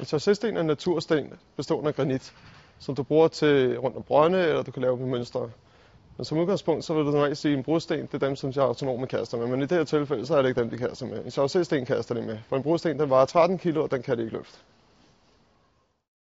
En chaussésten er en natursten bestående af granit, som du bruger til rundt om brønde, eller du kan lave med mønstre. Men som udgangspunkt, så vil du normalt sige, at en brosten, det er dem, som de autonome kaster med. Men i det her tilfælde, så er det ikke dem, de kaster med. En chaussésten kaster de med. For en brosten, den vejer 13 kilo, og den kan de ikke løfte.